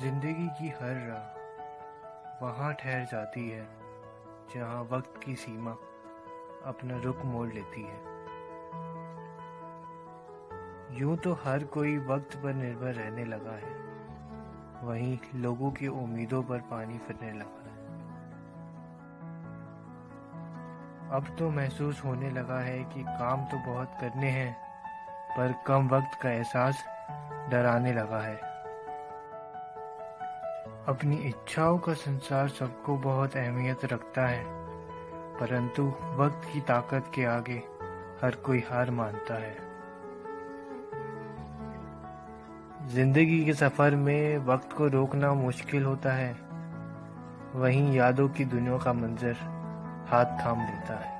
ज़िंदगी की हर राह वहाँ ठहर जाती है, जहाँ वक्त की सीमा अपना रुख मोड़ लेती है। यूँ तो हर कोई वक्त पर निर्भर रहने लगा है, वहीं लोगों की उम्मीदों पर पानी फिरने लगा है। अब तो महसूस होने लगा है कि काम तो बहुत करने हैं, पर कम वक्त का एहसास डराने लगा है। अपनी इच्छाओं का संसार सबको बहुत अहमियत रखता है, परंतु वक्त की ताकत के आगे हर कोई हार मानता है। ज़िंदगी के सफ़र में वक्त को रोकना मुश्किल होता है, वहीं यादों की दुनिया का मंजर हाथ थाम लेता है।